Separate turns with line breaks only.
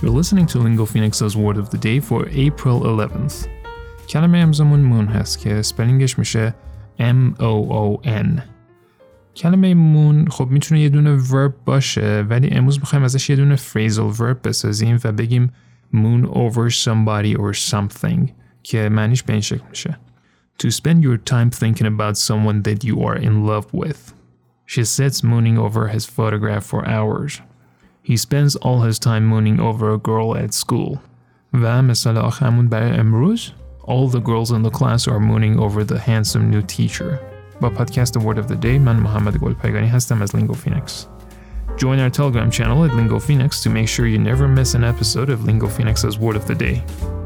You're listening to Lingo Phoenix's Word of the Day for April 11th. کلمه امزمون مون هست که سپلینگش میشه M-O-O-N کلمه مون خب میتونه یه دونه ورب باشه ولی امروز میخوایم ازش یه دونه phrasal verb بسازیم و بگیم moon over somebody or something که معنیش به این شکل میشه To spend your time thinking about someone that you are in love with. She sits mooning over his photograph for hours. He spends all his time mooning over a girl at school. و مثال آخرمون برای امروز All the girls in the class are mooning over the handsome new teacher. با پادکست Word of the Day من محمد گلپایگانی هستم از Lingo Phoenix. Join our Telegram channel at Lingo Phoenix to make sure you never miss an episode of Lingo Phoenix's Word of the Day.